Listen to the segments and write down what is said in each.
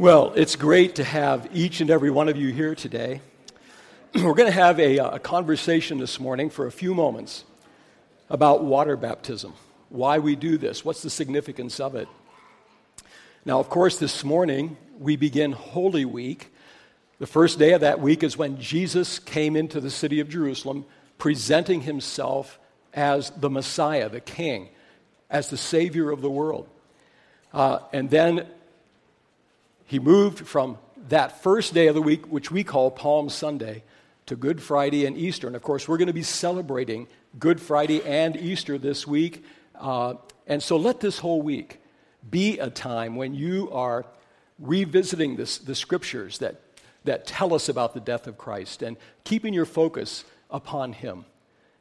Well, it's great to have each and every one of you here today. We're going to have a, a, conversation this morning for a few moments about water baptism, why we do this, what's the significance of it. Now, of course, this morning we begin Holy Week. The first day of that week is when Jesus came into the city of Jerusalem, presenting himself as the Messiah, the King, as the Savior of the world. Uh, and then he moved from that first day of the week, which we call Palm Sunday, to Good Friday and Easter. And of course, we're going to be celebrating Good Friday and Easter this week. Uh, and so let this whole week be a time when you are revisiting this, the scriptures that, that tell us about the death of Christ and keeping your focus upon Him.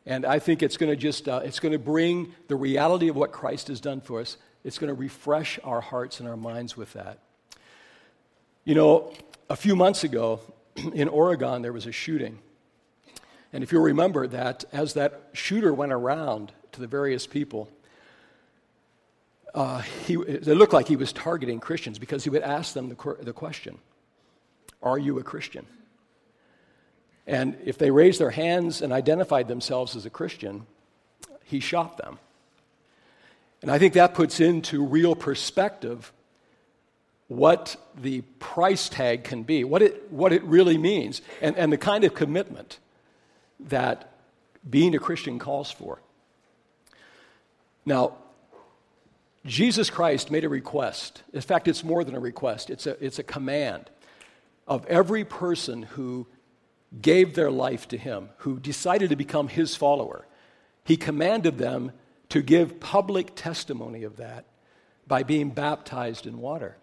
And I think it's going to just, uh, it's going to bring the reality of what Christ has done for us. It's going to refresh our hearts and our minds with that. You know, a few months ago in Oregon, there was a shooting. And if you'll remember that, as that shooter went around to the various people, uh, he, it looked like he was targeting Christians because he would ask them the, the question Are you a Christian? And if they raised their hands and identified themselves as a Christian, he shot them. And I think that puts into real perspective what the price tag can be, what it, what it really means, and, and the kind of commitment that being a Christian calls for. Now, Jesus Christ made a request. In fact, it's more than a request, it's a, it's a command of every person who gave their life to him, who decided to become his follower. He commanded them to give public testimony of that by being baptized in water.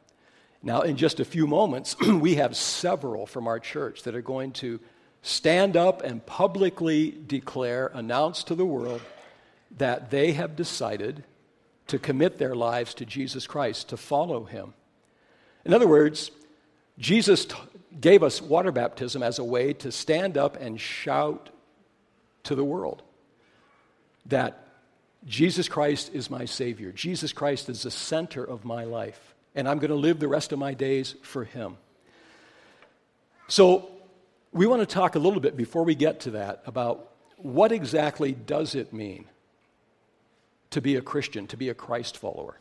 Now, in just a few moments, we have several from our church that are going to stand up and publicly declare, announce to the world that they have decided to commit their lives to Jesus Christ, to follow him. In other words, Jesus t- gave us water baptism as a way to stand up and shout to the world that Jesus Christ is my Savior. Jesus Christ is the center of my life and I'm going to live the rest of my days for Him. So, we want to talk a little bit before we get to that about what exactly does it mean to be a Christian, to be a Christ follower.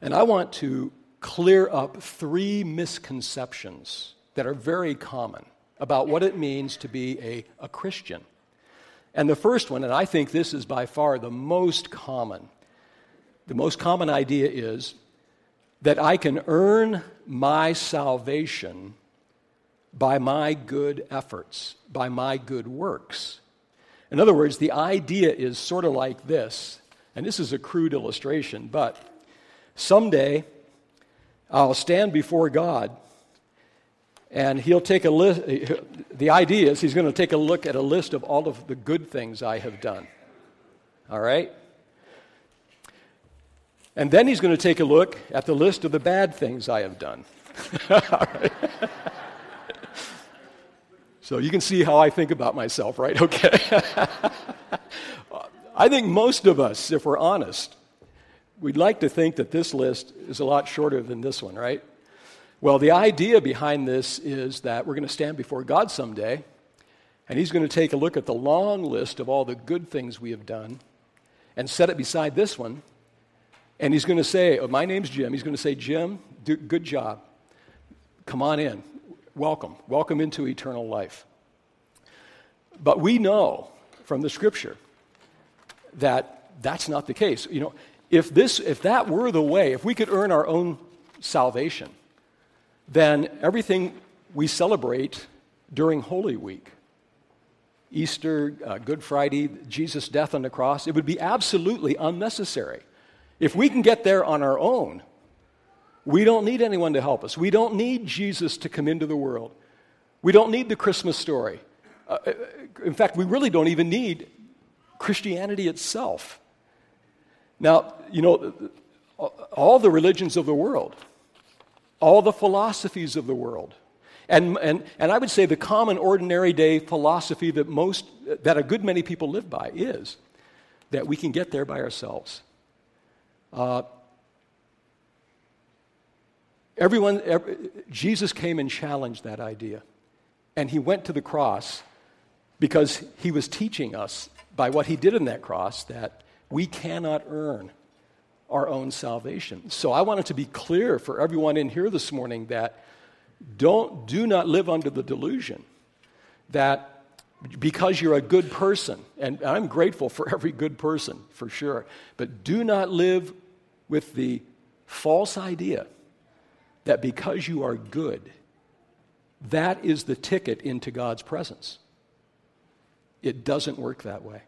And I want to clear up three misconceptions that are very common about what it means to be a, a Christian. And the first one, and I think this is by far the most common, the most common idea is that I can earn my salvation by my good efforts, by my good works. In other words, the idea is sort of like this, and this is a crude illustration, but someday I'll stand before God and he'll take a list. The idea is he's going to take a look at a list of all of the good things I have done. All right? And then he's going to take a look at the list of the bad things I have done. so you can see how I think about myself, right? Okay. I think most of us, if we're honest, we'd like to think that this list is a lot shorter than this one, right? Well, the idea behind this is that we're going to stand before God someday, and He's going to take a look at the long list of all the good things we have done and set it beside this one and he's going to say, oh, My name's Jim. He's going to say, Jim, do, good job. Come on in. Welcome. Welcome into eternal life. But we know from the scripture that that's not the case. You know, if, this, if that were the way, if we could earn our own salvation, then everything we celebrate during Holy Week, Easter, uh, Good Friday, Jesus' death on the cross, it would be absolutely unnecessary. If we can get there on our own, we don't need anyone to help us. We don't need Jesus to come into the world. We don't need the Christmas story. Uh, uh in fact, we really don't even need Christianity itself. Now, you know, all the religions of the world, all the philosophies of the world, and, and, and I would say the common, ordinary day philosophy that most, that a good many people live by is that we can get there by ourselves. Uh, Everyone, every, Jesus came and challenged that idea. And he went to the cross because he was teaching us by what he did in that cross that we cannot earn our own salvation. So I wanted to be clear for everyone in here this morning that don't do not live under the delusion that because you're a good person, and I'm grateful for every good person for sure, but do not live with the false idea that because you are good, that is the ticket into God's presence. It doesn't work that way.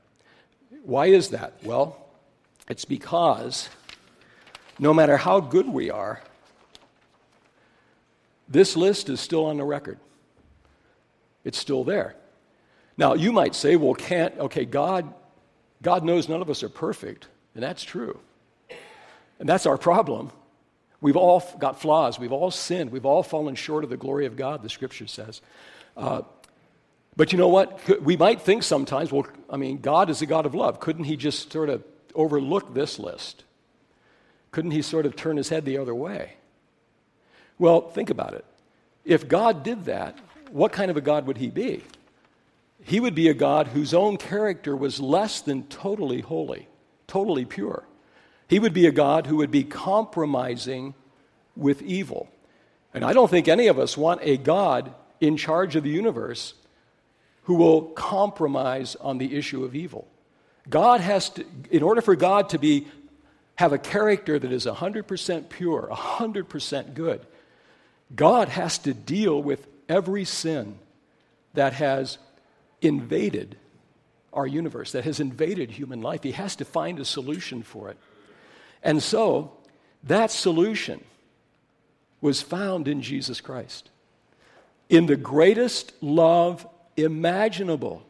Why is that? Well, it's because no matter how good we are, this list is still on the record. It's still there. Now, you might say, well, can't, okay, God, God knows none of us are perfect, and that's true. And that's our problem. We've all got flaws. We've all sinned. We've all fallen short of the glory of God, the scripture says. Uh, but you know what? We might think sometimes, well, I mean, God is a God of love. Couldn't He just sort of overlook this list? Couldn't He sort of turn His head the other way? Well, think about it. If God did that, what kind of a God would He be? He would be a God whose own character was less than totally holy, totally pure. He would be a God who would be compromising with evil. And I don't think any of us want a God in charge of the universe who will compromise on the issue of evil. God has to, in order for God to be, have a character that is 100% pure, 100% good, God has to deal with every sin that has invaded our universe, that has invaded human life. He has to find a solution for it. And so, that solution was found in Jesus Christ. In the greatest love imaginable.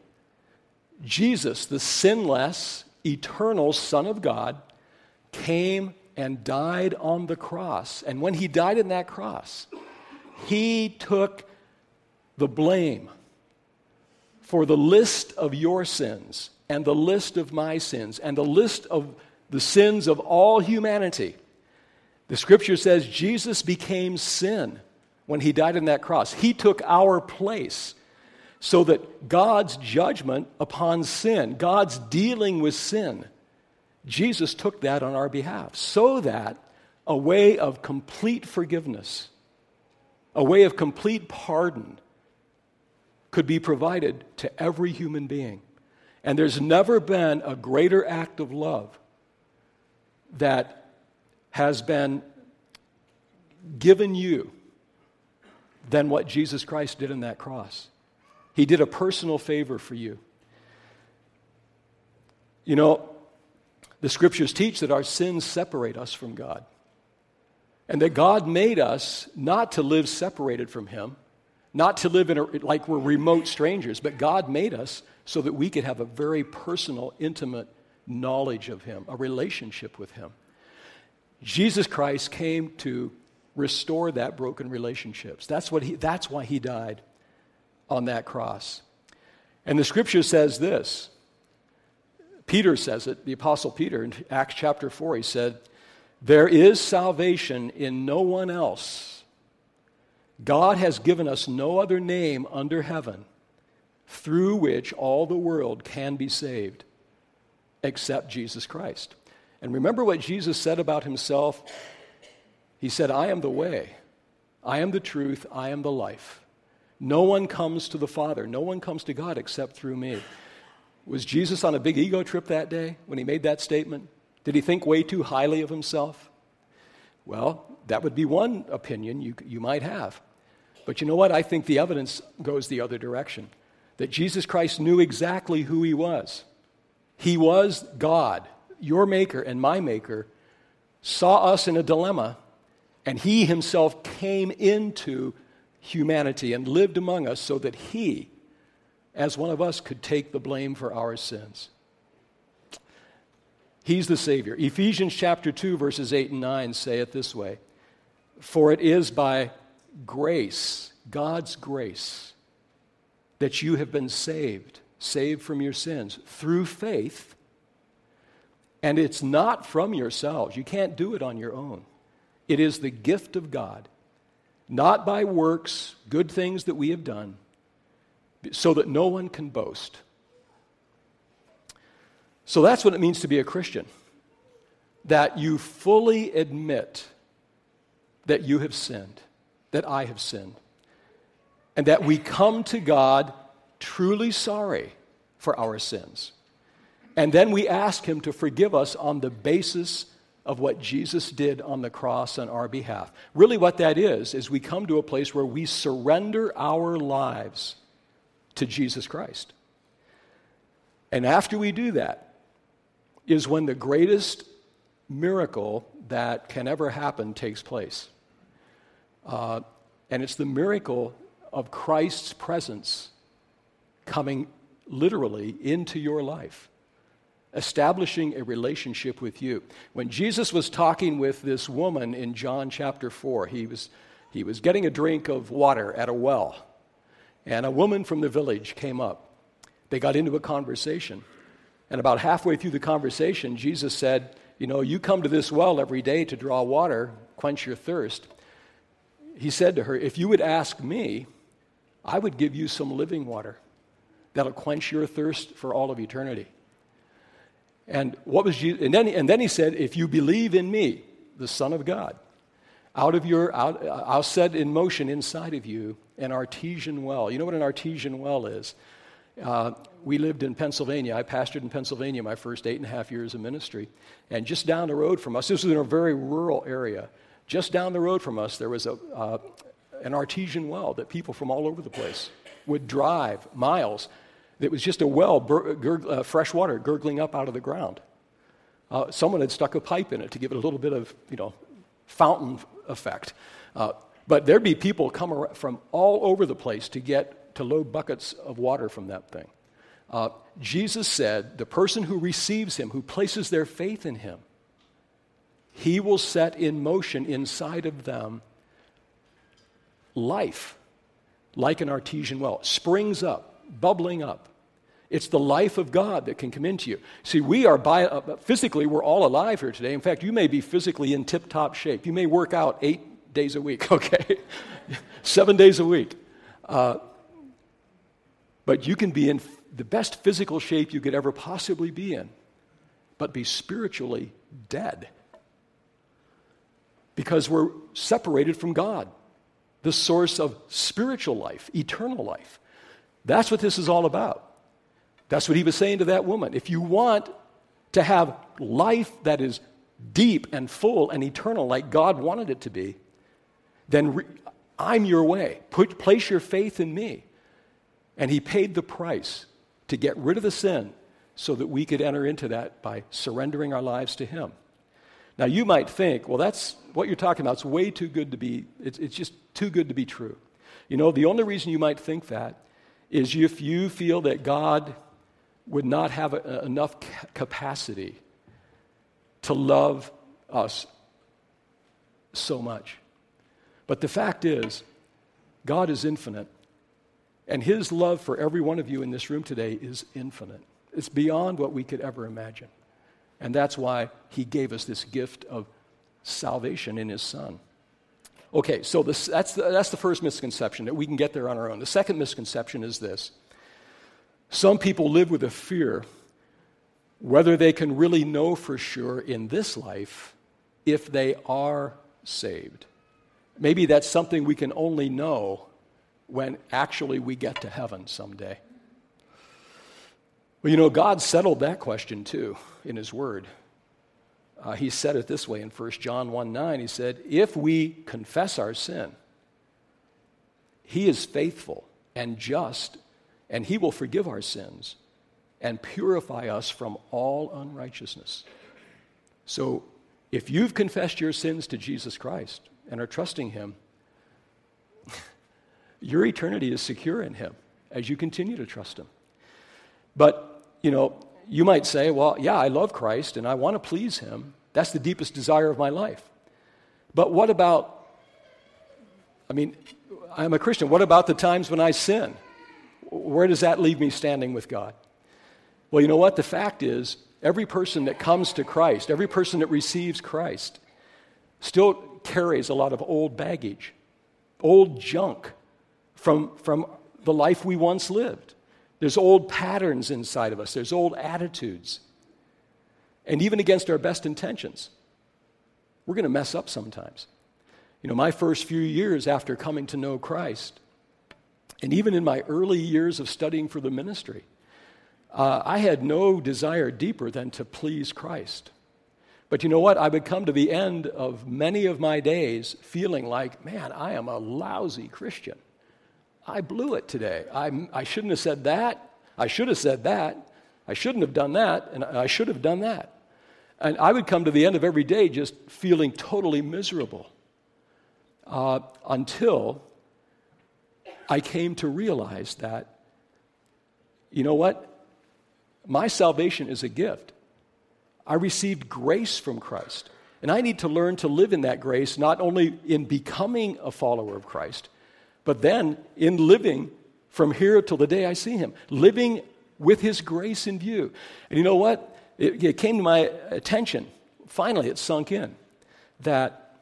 Jesus, the sinless, eternal Son of God, came and died on the cross. And when he died in that cross, he took the blame for the list of your sins and the list of my sins and the list of the sins of all humanity. The scripture says Jesus became sin when he died on that cross. He took our place so that God's judgment upon sin, God's dealing with sin, Jesus took that on our behalf so that a way of complete forgiveness, a way of complete pardon could be provided to every human being. And there's never been a greater act of love that has been given you than what Jesus Christ did in that cross. He did a personal favor for you. You know, the scriptures teach that our sins separate us from God. And that God made us not to live separated from Him, not to live in a, like we're remote strangers, but God made us so that we could have a very personal, intimate knowledge of Him, a relationship with Him. Jesus Christ came to restore that broken relationships. That's, what he, that's why He died on that cross. And the scripture says this Peter says it, the Apostle Peter, in Acts chapter 4, he said, There is salvation in no one else. God has given us no other name under heaven through which all the world can be saved except Jesus Christ. And remember what Jesus said about himself? He said, I am the way, I am the truth, I am the life. No one comes to the Father, no one comes to God except through me. Was Jesus on a big ego trip that day when he made that statement? Did he think way too highly of himself? Well, that would be one opinion you, you might have. But you know what? I think the evidence goes the other direction that Jesus Christ knew exactly who he was. He was God, your maker and my maker, saw us in a dilemma, and he himself came into humanity and lived among us so that he, as one of us, could take the blame for our sins. He's the Savior. Ephesians chapter 2, verses 8 and 9 say it this way For it is by grace, God's grace, that you have been saved, saved from your sins through faith. And it's not from yourselves. You can't do it on your own. It is the gift of God not by works, good things that we have done, so that no one can boast. So that's what it means to be a Christian that you fully admit that you have sinned, that I have sinned, and that we come to God truly sorry for our sins. And then we ask Him to forgive us on the basis of what Jesus did on the cross on our behalf. Really, what that is, is we come to a place where we surrender our lives to Jesus Christ. And after we do that, is when the greatest miracle that can ever happen takes place. Uh, and it's the miracle of Christ's presence coming literally into your life, establishing a relationship with you. When Jesus was talking with this woman in John chapter 4, he was, he was getting a drink of water at a well, and a woman from the village came up. They got into a conversation. And about halfway through the conversation, Jesus said, You know, you come to this well every day to draw water, quench your thirst. He said to her, If you would ask me, I would give you some living water that'll quench your thirst for all of eternity. And what was Jesus, and then, and then he said, If you believe in me, the Son of God, out of your, out, I'll set in motion inside of you an artesian well. You know what an artesian well is? Uh, we lived in Pennsylvania. I pastored in Pennsylvania my first eight and a half years of ministry. And just down the road from us, this was in a very rural area, just down the road from us, there was a, uh, an artesian well that people from all over the place would drive miles. It was just a well, bur- gur- uh, fresh water gurgling up out of the ground. Uh, someone had stuck a pipe in it to give it a little bit of, you know, fountain effect. Uh, but there'd be people come from all over the place to get to load buckets of water from that thing. Uh, Jesus said, the person who receives him, who places their faith in him, he will set in motion inside of them life, like an artesian well. Springs up, bubbling up. It's the life of God that can come into you. See, we are by, uh, physically, we're all alive here today. In fact, you may be physically in tip top shape. You may work out eight days a week, okay? Seven days a week. Uh, but you can be in the best physical shape you could ever possibly be in, but be spiritually dead. Because we're separated from God, the source of spiritual life, eternal life. That's what this is all about. That's what he was saying to that woman. If you want to have life that is deep and full and eternal like God wanted it to be, then re- I'm your way. Put, place your faith in me. And he paid the price to get rid of the sin so that we could enter into that by surrendering our lives to him. Now, you might think, well, that's what you're talking about. It's way too good to be, it's, it's just too good to be true. You know, the only reason you might think that is if you feel that God would not have a, enough capacity to love us so much. But the fact is, God is infinite. And his love for every one of you in this room today is infinite. It's beyond what we could ever imagine. And that's why he gave us this gift of salvation in his son. Okay, so this, that's, the, that's the first misconception that we can get there on our own. The second misconception is this some people live with a fear whether they can really know for sure in this life if they are saved. Maybe that's something we can only know when actually we get to heaven someday? Well, you know, God settled that question too in His Word. Uh, he said it this way in 1 John 1 9. He said, If we confess our sin, He is faithful and just, and He will forgive our sins and purify us from all unrighteousness. So, if you've confessed your sins to Jesus Christ and are trusting Him, your eternity is secure in Him as you continue to trust Him. But, you know, you might say, well, yeah, I love Christ and I want to please Him. That's the deepest desire of my life. But what about, I mean, I'm a Christian. What about the times when I sin? Where does that leave me standing with God? Well, you know what? The fact is, every person that comes to Christ, every person that receives Christ, still carries a lot of old baggage old junk from, from the life we once lived. There's old patterns inside of us, there's old attitudes. And even against our best intentions, we're going to mess up sometimes. You know, my first few years after coming to know Christ, and even in my early years of studying for the ministry, uh, I had no desire deeper than to please Christ. But you know what? I would come to the end of many of my days feeling like, man, I am a lousy Christian. I blew it today. I, I shouldn't have said that. I should have said that. I shouldn't have done that. And I should have done that. And I would come to the end of every day just feeling totally miserable uh, until I came to realize that, you know what? My salvation is a gift. I received grace from Christ. And I need to learn to live in that grace, not only in becoming a follower of Christ, but then in living from here till the day I see him, living with his grace in view. And you know what? It, it came to my attention, finally, it sunk in, that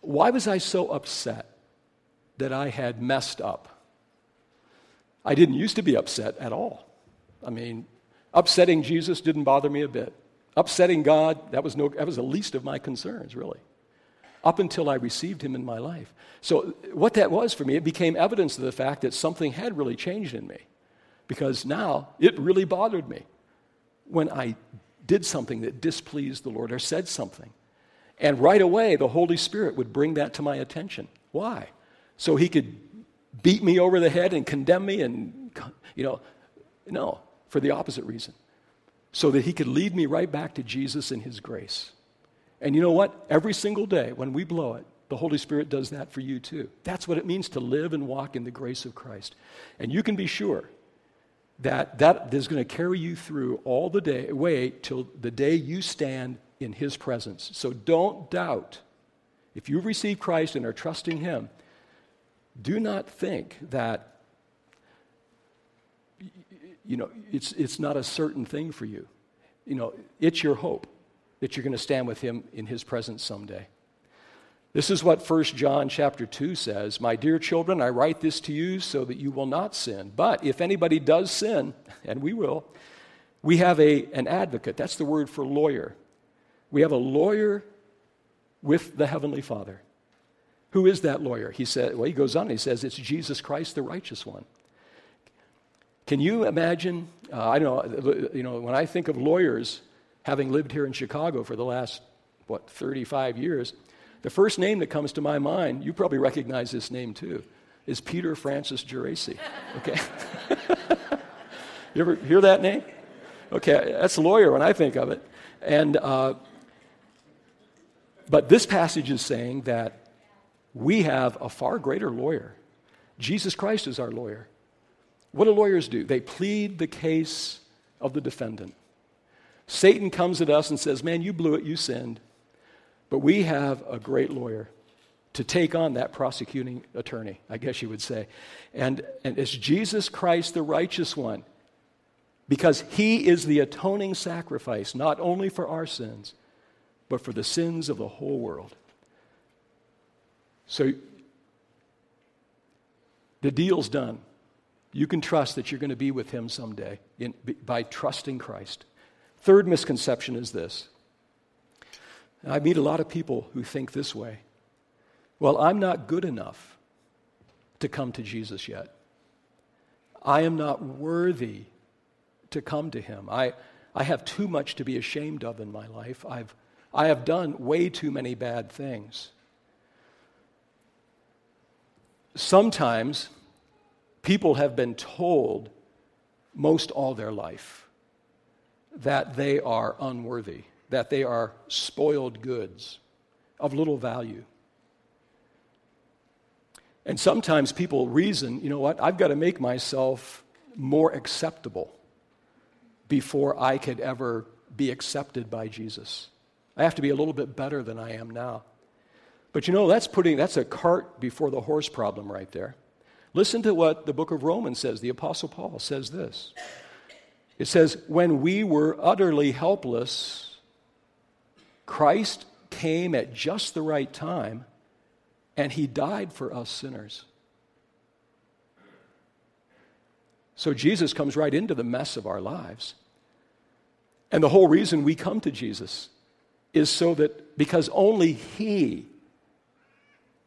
why was I so upset that I had messed up? I didn't used to be upset at all. I mean, upsetting Jesus didn't bother me a bit. Upsetting God, that was, no, that was the least of my concerns, really up until I received him in my life. So, what that was for me, it became evidence of the fact that something had really changed in me. Because now it really bothered me when I did something that displeased the Lord or said something. And right away, the Holy Spirit would bring that to my attention. Why? So he could beat me over the head and condemn me and, you know, no, for the opposite reason. So that he could lead me right back to Jesus and his grace. And you know what? Every single day when we blow it, the Holy Spirit does that for you too. That's what it means to live and walk in the grace of Christ. And you can be sure that that is going to carry you through all the day, way till the day you stand in His presence. So don't doubt. If you've received Christ and are trusting Him, do not think that you know it's, it's not a certain thing for you. You know, it's your hope that you're going to stand with him in his presence someday. This is what 1 John chapter 2 says, "My dear children, I write this to you so that you will not sin. But if anybody does sin, and we will, we have a, an advocate. That's the word for lawyer. We have a lawyer with the heavenly Father. Who is that lawyer? He said, well, he goes on and he says, it's Jesus Christ, the righteous one. Can you imagine? Uh, I don't know, you know, when I think of lawyers, having lived here in Chicago for the last, what, 35 years, the first name that comes to my mind, you probably recognize this name too, is Peter Francis Geraci. Okay? you ever hear that name? Okay, that's a lawyer when I think of it. And, uh, but this passage is saying that we have a far greater lawyer. Jesus Christ is our lawyer. What do lawyers do? They plead the case of the defendant. Satan comes at us and says, Man, you blew it, you sinned. But we have a great lawyer to take on that prosecuting attorney, I guess you would say. And, and it's Jesus Christ, the righteous one, because he is the atoning sacrifice, not only for our sins, but for the sins of the whole world. So the deal's done. You can trust that you're going to be with him someday in, by trusting Christ. Third misconception is this. I meet a lot of people who think this way. Well, I'm not good enough to come to Jesus yet. I am not worthy to come to him. I, I have too much to be ashamed of in my life. I've, I have done way too many bad things. Sometimes people have been told most all their life that they are unworthy, that they are spoiled goods of little value. And sometimes people reason, you know what, I've got to make myself more acceptable before I could ever be accepted by Jesus. I have to be a little bit better than I am now. But you know, that's putting that's a cart before the horse problem right there. Listen to what the book of Romans says. The apostle Paul says this. It says, When we were utterly helpless, Christ came at just the right time and he died for us sinners. So Jesus comes right into the mess of our lives. And the whole reason we come to Jesus is so that because only He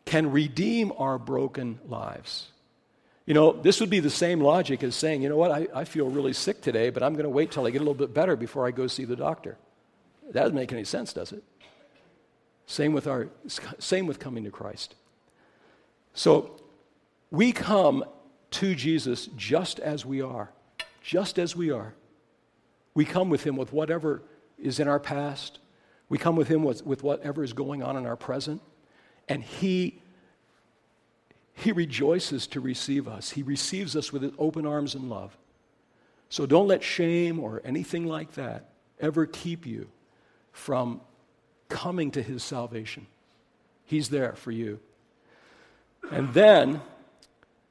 can redeem our broken lives. You know, this would be the same logic as saying, you know what, I, I feel really sick today, but I'm going to wait till I get a little bit better before I go see the doctor. That doesn't make any sense, does it? Same with, our, same with coming to Christ. So we come to Jesus just as we are, just as we are. We come with Him with whatever is in our past, we come with Him with, with whatever is going on in our present, and He he rejoices to receive us. He receives us with open arms and love. So don't let shame or anything like that ever keep you from coming to his salvation. He's there for you. And then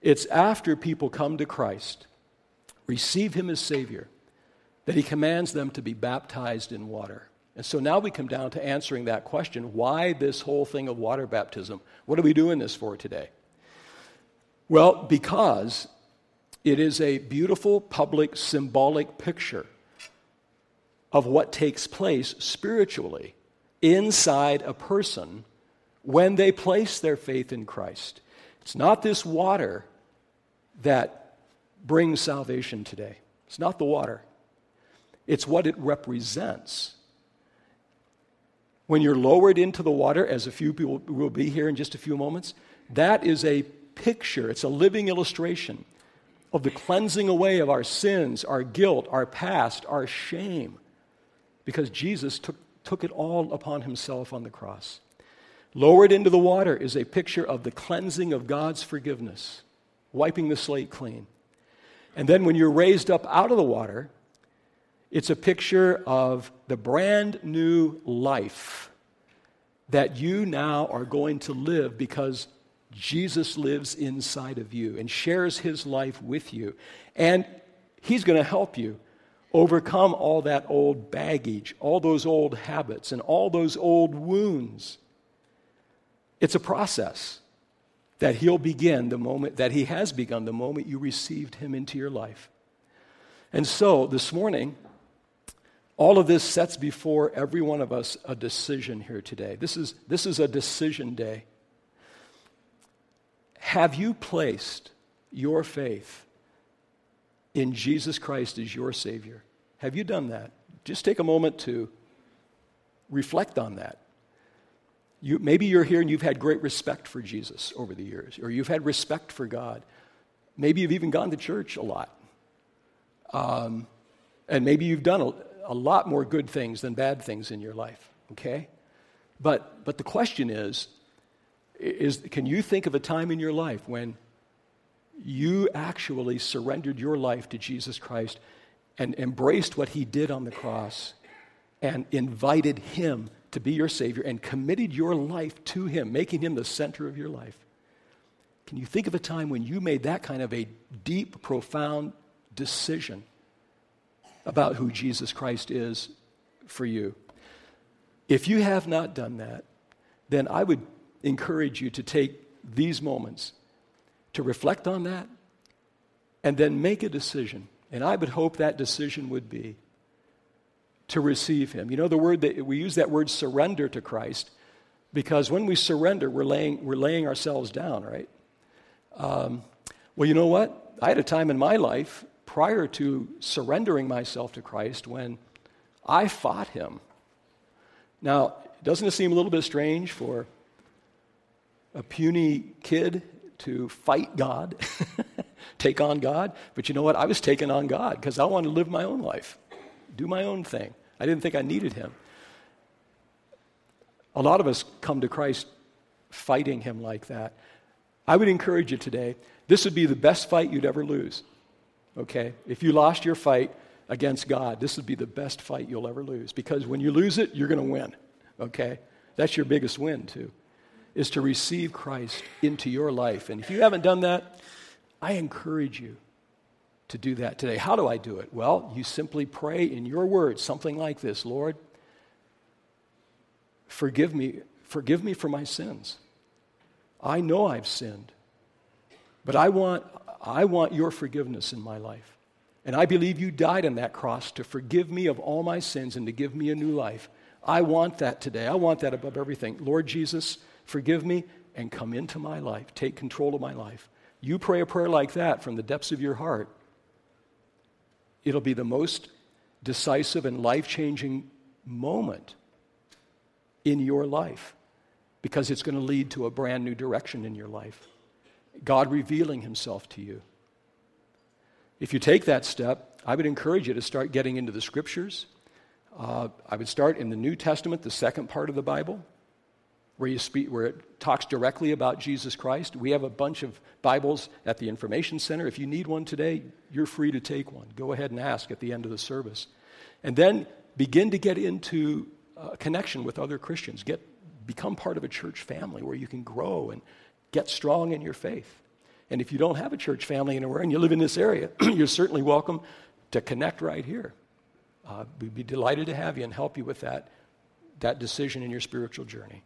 it's after people come to Christ, receive him as Savior, that he commands them to be baptized in water. And so now we come down to answering that question why this whole thing of water baptism? What are we doing this for today? Well, because it is a beautiful, public, symbolic picture of what takes place spiritually inside a person when they place their faith in Christ. It's not this water that brings salvation today. It's not the water, it's what it represents. When you're lowered into the water, as a few people will be here in just a few moments, that is a picture, it's a living illustration of the cleansing away of our sins, our guilt, our past, our shame, because Jesus took, took it all upon himself on the cross. Lowered into the water is a picture of the cleansing of God's forgiveness, wiping the slate clean. And then when you're raised up out of the water, it's a picture of the brand new life that you now are going to live because Jesus lives inside of you and shares his life with you. And he's going to help you overcome all that old baggage, all those old habits, and all those old wounds. It's a process that he'll begin the moment that he has begun the moment you received him into your life. And so this morning, all of this sets before every one of us a decision here today. This is, this is a decision day. Have you placed your faith in Jesus Christ as your Savior? Have you done that? Just take a moment to reflect on that. You, maybe you're here and you've had great respect for Jesus over the years, or you've had respect for God. Maybe you've even gone to church a lot. Um, and maybe you've done a, a lot more good things than bad things in your life, okay? But, but the question is is can you think of a time in your life when you actually surrendered your life to Jesus Christ and embraced what he did on the cross and invited him to be your Savior and committed your life to him, making him the center of your life? Can you think of a time when you made that kind of a deep, profound decision about who Jesus Christ is for you? If you have not done that, then I would encourage you to take these moments to reflect on that and then make a decision. And I would hope that decision would be to receive Him. You know, the word that we use that word surrender to Christ because when we surrender, we're laying, we're laying ourselves down, right? Um, well, you know what? I had a time in my life prior to surrendering myself to Christ when I fought Him. Now, doesn't it seem a little bit strange for a puny kid to fight God, take on God. But you know what? I was taking on God because I wanted to live my own life, do my own thing. I didn't think I needed Him. A lot of us come to Christ fighting Him like that. I would encourage you today, this would be the best fight you'd ever lose. Okay? If you lost your fight against God, this would be the best fight you'll ever lose because when you lose it, you're going to win. Okay? That's your biggest win, too is to receive Christ into your life. And if you haven't done that, I encourage you to do that today. How do I do it? Well, you simply pray in your words something like this Lord, forgive me, forgive me for my sins. I know I've sinned, but I want, I want your forgiveness in my life. And I believe you died on that cross to forgive me of all my sins and to give me a new life. I want that today. I want that above everything. Lord Jesus, forgive me and come into my life. Take control of my life. You pray a prayer like that from the depths of your heart, it'll be the most decisive and life changing moment in your life because it's going to lead to a brand new direction in your life. God revealing Himself to you. If you take that step, I would encourage you to start getting into the scriptures. Uh, I would start in the New Testament, the second part of the Bible, where, you speak, where it talks directly about Jesus Christ. We have a bunch of Bibles at the Information Center. If you need one today, you're free to take one. Go ahead and ask at the end of the service. And then begin to get into a connection with other Christians. Get, become part of a church family where you can grow and get strong in your faith. And if you don't have a church family anywhere and you live in this area, you're certainly welcome to connect right here. Uh, we'd be delighted to have you and help you with that, that decision in your spiritual journey.